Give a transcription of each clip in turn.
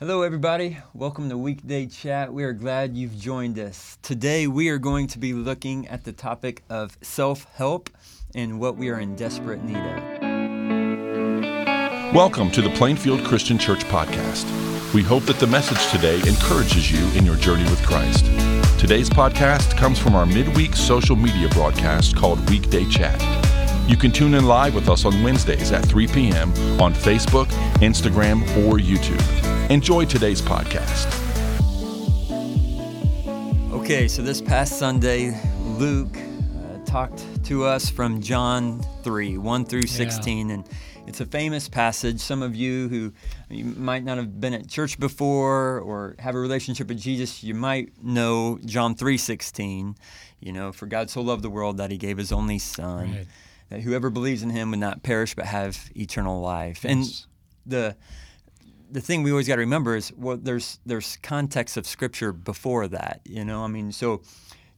Hello, everybody. Welcome to Weekday Chat. We are glad you've joined us. Today, we are going to be looking at the topic of self help and what we are in desperate need of. Welcome to the Plainfield Christian Church Podcast. We hope that the message today encourages you in your journey with Christ. Today's podcast comes from our midweek social media broadcast called Weekday Chat. You can tune in live with us on Wednesdays at 3 p.m. on Facebook, Instagram, or YouTube. Enjoy today's podcast. Okay, so this past Sunday, Luke uh, talked to us from John 3 1 through 16. And it's a famous passage. Some of you who you might not have been at church before or have a relationship with Jesus, you might know John 3 16. You know, for God so loved the world that he gave his only son. Right. That whoever believes in him would not perish but have eternal life. And the the thing we always got to remember is well there's there's context of scripture before that you know? I mean so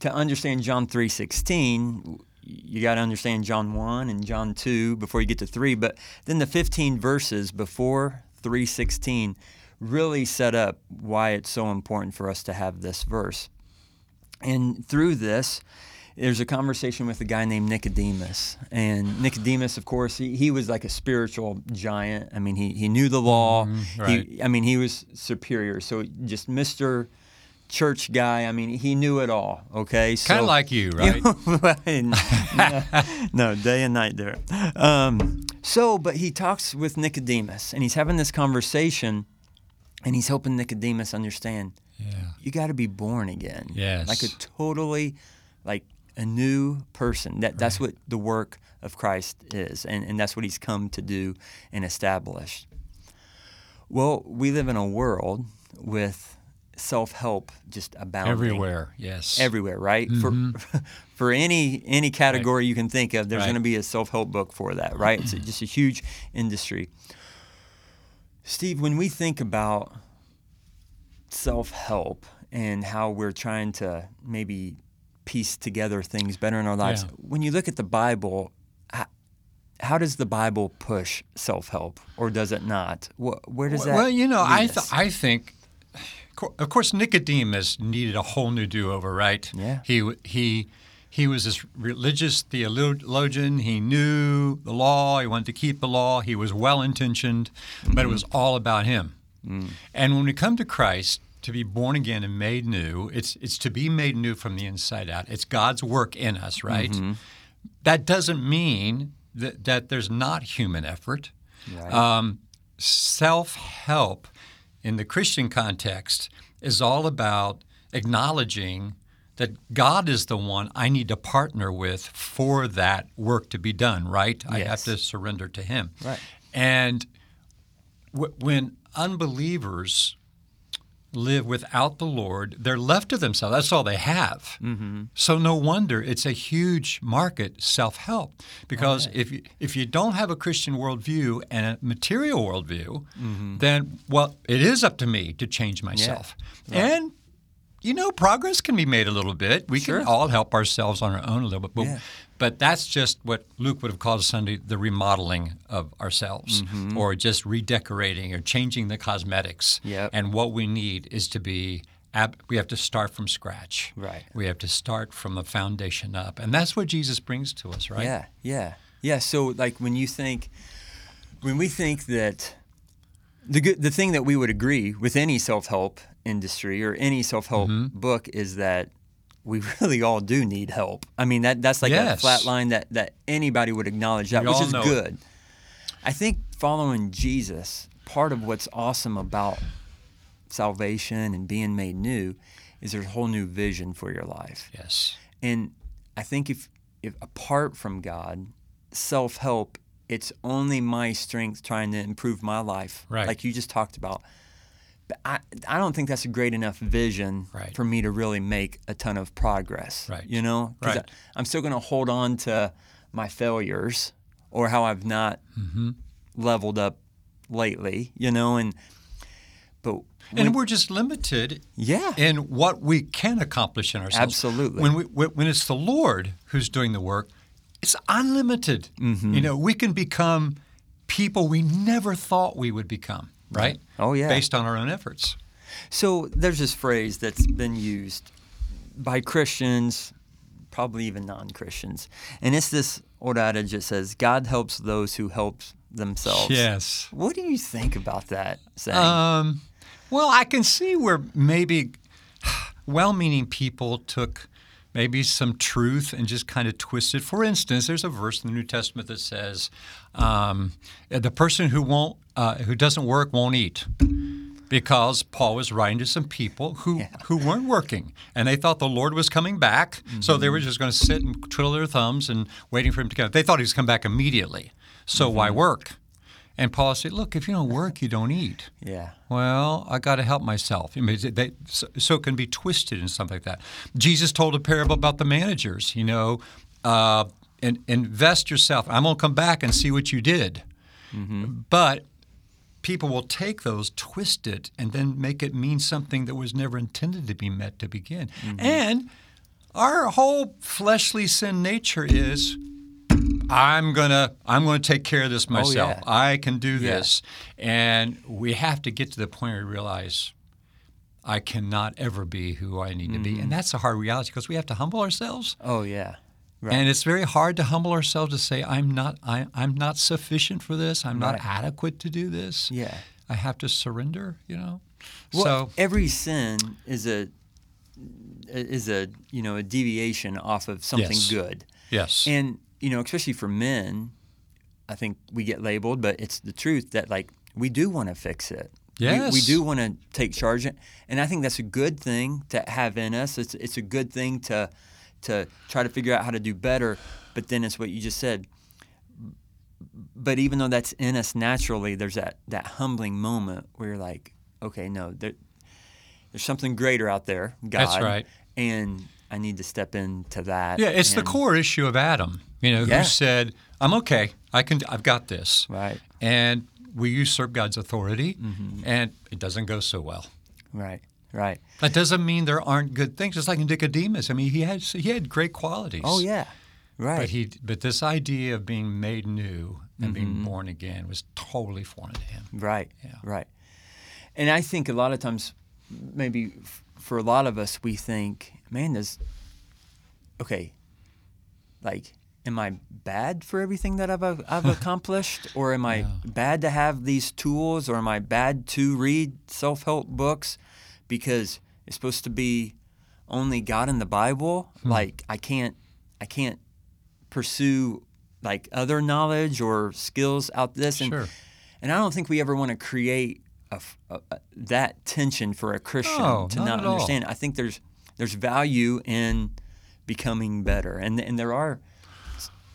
to understand john 3.16 you got to understand john 1 and john 2 before you get to 3 but then the 15 verses before 3.16 really set up why it's so important for us to have this verse. And through this, there's a conversation with a guy named Nicodemus. And Nicodemus, of course, he, he was like a spiritual giant. I mean, he, he knew the law. right. He, I mean, he was superior. So just Mr. Church guy, I mean, he knew it all. Okay. So, Kind of like you, right? no, no, day and night there. Um, so, but he talks with Nicodemus and he's having this conversation and he's helping Nicodemus understand yeah. you got to be born again. Yes. Like a totally, like a new person. That that's what the work of Christ is, and and that's what He's come to do and establish. Well, we live in a world with self help just abounding Everywhere, yes. everywhere, right? For mm-hmm. for any any category you can think of, there's Right. going to be a self help book for that, right? It's just a huge industry. Steve, when we think about self help and how we're trying to maybe piece together things better in our lives, Yeah. when you look at the Bible, how, how does the Bible push self help, or does it not? Wh- Where does that? well, you know, I th- I think, of course, Nicodemus needed a whole new do-over, right? Yeah. He he he was this religious theologian. He knew the law. He wanted to keep the law. He was well-intentioned, but it mm-hmm. was all about him. Mm. And when we come to Christ, to be born again and made new, it's it's to be made new from the inside out. It's God's work in us, right? That doesn't mean that, that there's not human effort. Right. Um, Self help in the Christian context is all about acknowledging that God is the one I need to partner with for that work to be done, right? I have to surrender to Him. Right. And w- when unbelievers live without the Lord, they're left to themselves. That's all they have. Mm-hmm. So no wonder it's a huge market, self-help. Because if you, if you don't have a Christian worldview and a material worldview, then well, it is up to me to change myself. And you know, progress can be made a little bit. We Sure. can all help ourselves on our own a little bit. But, Yeah. But that's just what Luke would have called Sunday the remodeling of ourselves, Mm-hmm. or just redecorating or changing the cosmetics. Yep. And what we need is to be, ab- we have to start from scratch. Right. We have to start from the foundation up. And that's what Jesus brings to us, right? Yeah, yeah, yeah. So like when you think, when we think that the good, the thing that we would agree with any self help industry or any self help Mm-hmm. book is that we really all do need help. I mean that that's like a flat line that that anybody would acknowledge that, We which is know it. good. I think following Jesus, part of what's awesome about salvation and being made new is there's a whole new vision for your life. Yes. And I think if, if apart from God, self help, it's only my strength trying to improve my life, Right. like you just talked about. I, I don't think that's a great enough vision Right. for me to really make a ton of progress. Right. You know, Right. I, am still going to hold on to my failures or how I've not Mm-hmm. leveled up lately. You know, and but And we're just limited yeah, in what we can accomplish in ourselves. Absolutely. When we when it's the Lord who's doing the work, it's unlimited. Mm-hmm. You know, we can become people we never thought we would become. Right? Oh, yeah. Based on our own efforts. So there's this phrase that's been used by Christians, probably even non-Christians, and it's this old adage that says, "God helps those who help themselves." Yes. What do you think about that saying? Um, well, I can see where maybe well-meaning people took maybe some truth and just kind of twisted. For instance, there's a verse in the New Testament that says, um, "The person who won't, uh, who doesn't work, won't eat." Because Paul was writing to some people who, Yeah. who weren't working and they thought the Lord was coming back. So they were just going to sit and twiddle their thumbs and waiting for him to come. They thought he was coming back immediately. So why work? And Paul said, Look, if you don't work, you don't eat. yeah. Well, I got to help myself. I mean, they, so, so it can be twisted and stuff like that. Jesus told a parable about the managers. You know, uh, in, invest yourself. I'm going to come back and see what you did. But people will take those, twist it, and then make it mean something that was never intended to be meant to begin. Mm-hmm. And our whole fleshly sin nature is. I'm gonna I'm gonna take care of this oh, myself. yeah. I can do Yeah. this. And we have to get to the point where we realize I cannot ever be who I need to be. Mm-hmm. And that's a hard reality because we have to humble ourselves. Oh yeah. Right. And it's very hard to humble ourselves to say, I'm not I, I'm not sufficient for this. I'm not adequate to do this. yeah. I have to surrender, you know? Well, so every sin is a is a you know a deviation off of something Yes. good, yes. and you know especially for men, I think we get labeled, but it's the truth that like we do want to fix it. We- we, do want to take charge, and I think that's a good thing to have in us. It's it's a good thing to to try to figure out how to do better. But then it's what you just said. But even though that's in us naturally, there's that that humbling moment where you're like, okay, no, there, there's something greater out there, God. That's right. And I need to step into that. yeah, it's the core issue of Adam, you know, Yeah. who said, I'm okay. I can I've got this. Right. And we usurp God's authority Mm-hmm. and it doesn't go so well. Right. Right. That doesn't mean there aren't good things. It's like in Nicodemus. I mean, he had he had great qualities. Oh yeah. Right. But he but this idea of being made new and Mm-hmm. being born again was totally foreign to him. Right. Yeah. Right. And I think a lot of times, maybe for a lot of us, we think, man, does okay, like, am I bad for everything that I've I've accomplished, or am I bad to have these tools, or am I bad to read self help books because it's supposed to be only God in the Bible? Hmm. Like, I can't, I can't pursue like other knowledge or skills out this and Sure. and I don't think we ever want to create a a a that tension for a Christian No, to not not, at all. understand. I think there's there's value in becoming better, and and there are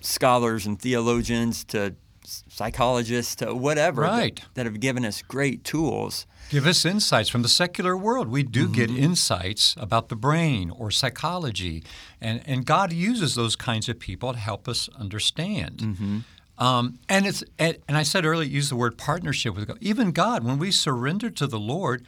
scholars and theologians to psychologists to whatever that- Right. that, have given us great tools. Give us insights from the secular world. We do get Mm-hmm. insights about the brain or psychology, and, and God uses those kinds of people to help us understand. Mm-hmm. Um, and it's and, and I said earlier, use the word partnership with God. Even God, when we surrender to the Lord,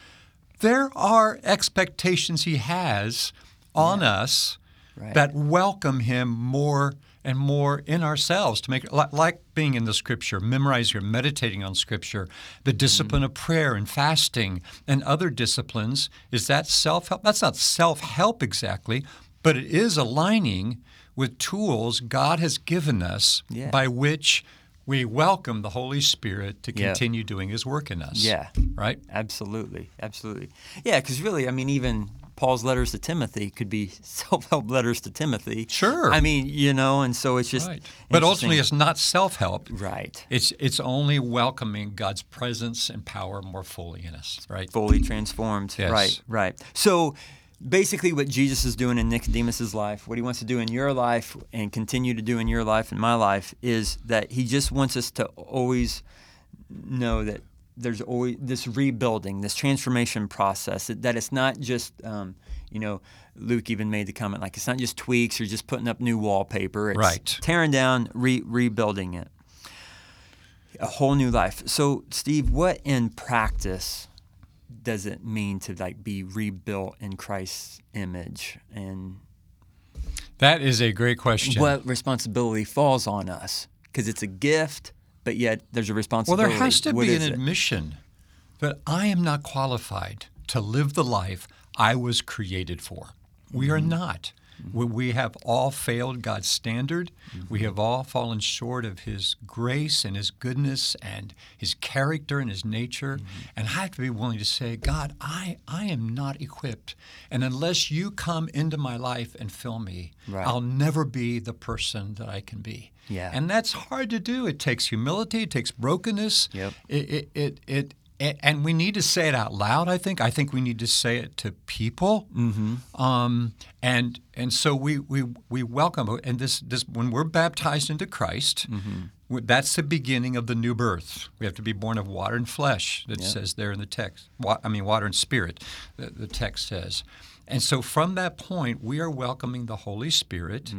there are expectations He has on us Right. that welcome Him more and more in ourselves to make it like, being in the Scripture, memorizing or meditating on Scripture, the discipline of prayer and fasting and other disciplines. Is that self help? That's not self help exactly, but it is aligning with tools God has given us Yeah. by which we welcome the Holy Spirit to Yeah. continue doing His work in us. Yeah. Right? Absolutely, absolutely. Yeah, because really, I mean, even Paul's letters to Timothy could be self-help letters to Timothy. Sure. I mean, you know, and so it's just. Right. But ultimately, it's not self help. right. It's it's only welcoming God's presence and power more fully in us, right? fully transformed. Yes. Right, right. So basically, what Jesus is doing in Nicodemus's life, what he wants to do in your life and continue to do in your life and my life, is that he just wants us to always know that there's always this rebuilding, this transformation process. That, that it's not just, um, you know, Luke even made the comment like it's not just tweaks or just putting up new wallpaper. It's Right. tearing down, re- rebuilding it a whole new life. So, Steve, what in practice does it mean to like be rebuilt in Christ's image, and That is a great question. what responsibility falls on us? Because it's a gift, but yet there's a responsibility. well, there has to What be an it? admission that I am not qualified to live the life I was created for. We are mm-hmm. not. We- We have all failed God's standard. We mm-hmm. have all fallen short of His grace and His goodness and His character and His nature. Mm-hmm. And I have to be willing to say, God, I, I am not equipped. And unless you come into my life and fill me, Right. I'll never be the person that I can be. Yeah. And that's hard to do. It takes humility, it takes brokenness. Yep. It, it, it, it, and we need to say it out loud. I think. I think we need to say it to people. Mm-hmm. Um, and and so we, we we welcome and this this when we're baptized into Christ, w- that's the beginning of the new birth. We have to be born of water and flesh. That says there in the text. Wa- I mean, water and spirit. The, the text says. And so from that point, we are welcoming the Holy Spirit,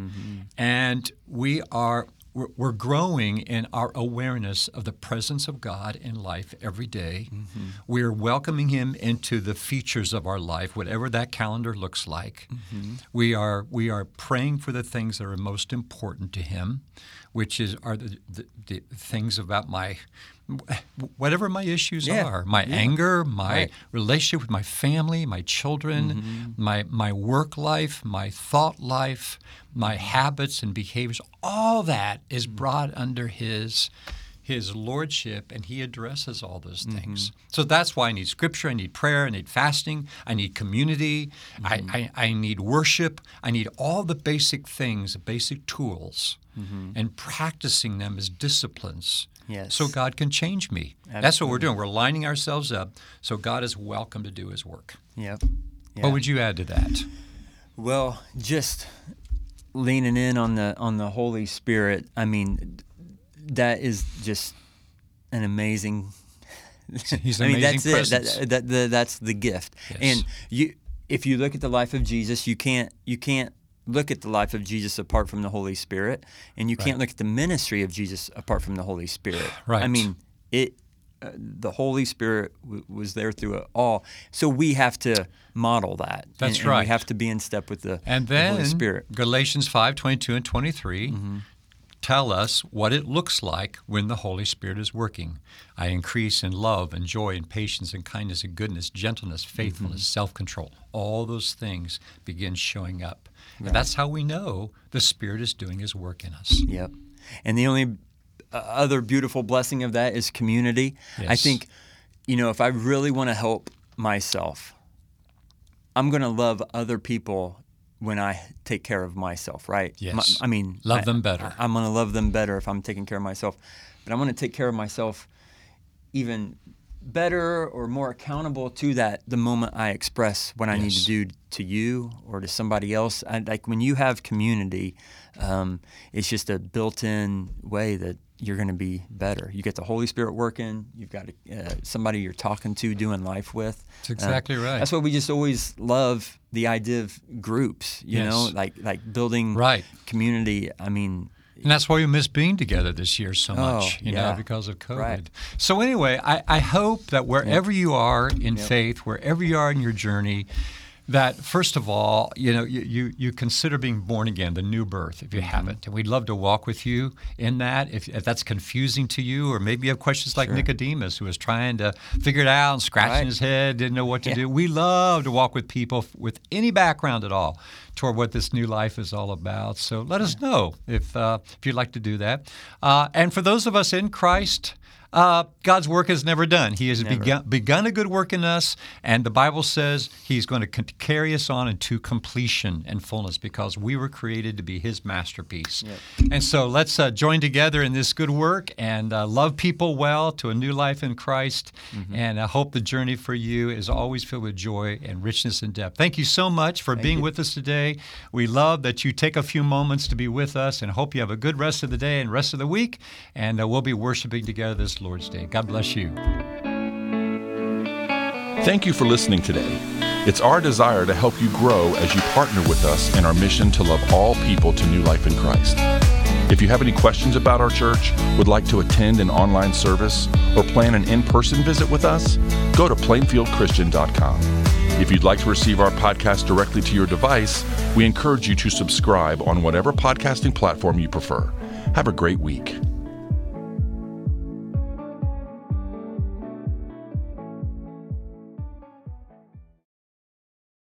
and we are we're, we're growing in our awareness of the presence of God in life every day. Mm-hmm. We're welcoming Him into the features of our life, whatever that calendar looks like. Mm-hmm. We are we are praying for the things that are most important to Him, which is are the, the, the things about my whatever my issues Yeah. are, my anger, my Right. relationship with my family, my children, mm-hmm. my my work life, my thought life, my mm-hmm. habits and behaviors, all that is mm. brought under his his lordship and he addresses all those mm-hmm. things. So that's why I need scripture, I need prayer, I need fasting, I need community, I, I, I need worship, I need all the basic things, the basic tools, and practicing them as disciplines. Yes. So God can change me. That's what we're doing. We're lining ourselves up so God is welcome to do his work. Yep. Yeah. What would you add to that? Well, just leaning in on the on the Holy Spirit. I mean, that is just an amazing. He's an I mean, amazing that's presence. it. That, that, the, that's the gift. Yes. And you, if you look at the life of Jesus, you can't you can't look at the life of Jesus apart from the Holy Spirit, and you can't look at the ministry of Jesus apart from the Holy Spirit. Right. I mean, it. Uh, the Holy Spirit w- was there through it all, so we have to model that. And- That's and we have to be in step with the, And the then Holy Spirit. Mm-hmm. Galatians 5 22 and 23 tell us what it looks like when the Holy Spirit is working. I increase in love and joy and patience and kindness and goodness, gentleness, faithfulness, Mm-hmm. self control. All those things begin showing up. And that's how we know the Spirit is doing His work in us. Yep. And the only uh, other beautiful blessing of that is community. I think, you know, if I really want to help myself, I'm going to love other people when I take care of myself, right? Yes. I mean, Love I- them better. I, am going to love them better if I'm taking care of myself. But I'm going to take care of myself even better or more accountable to that the moment I express what I need to do to you or to somebody else. I, like when you have community, um, it's just a built-in way that you're going to be better. You get the Holy Spirit working. You've got uh, somebody you're talking to, doing life with. That's exactly Uh, right. That's why we just always love the idea of groups. You know, like like building Right. community. I mean, And that's why we miss being together this year so oh, much, Oh, you know, because of COVID. Right. So anyway, I, I hope that wherever you are in faith, wherever you are in your journey, that first of all, you know, you, you, you consider being born again, the new birth, if you Mm-hmm. haven't. And we'd love to walk with you in that. If, if that's confusing to you, or maybe you have questions like Nicodemus, who was trying to figure it out and scratching Right. his head, didn't know what to Yeah. do. We love to walk with people with any background at all toward what this new life is all about. So let us know if uh, if you'd like to do that. Uh, and for those of us in Christ. Uh, God's work is never done. He has begun, begun a good work in us, and the Bible says He's going to carry us on into completion and fullness because we were created to be His masterpiece. And so let's uh, join together in this good work and uh, love people well to a new life in Christ. And I hope the journey for you is always filled with joy and richness and depth. Thank you so much for being with us today. We love that you take a few moments to be with us and hope you have a good rest of the day and rest of the week. And uh, we'll be worshiping together Lord's Day. God bless you. Thank you for listening today. It's our desire to help you grow as you partner with us in our mission to love all people to new life in Christ. If you have any questions about our church, would like to attend an online service, or plan an in person visit with us, go to plainfieldchristian.com. If you'd like to receive our podcast directly to your device, we encourage you to subscribe on whatever podcasting platform you prefer. Have a great week.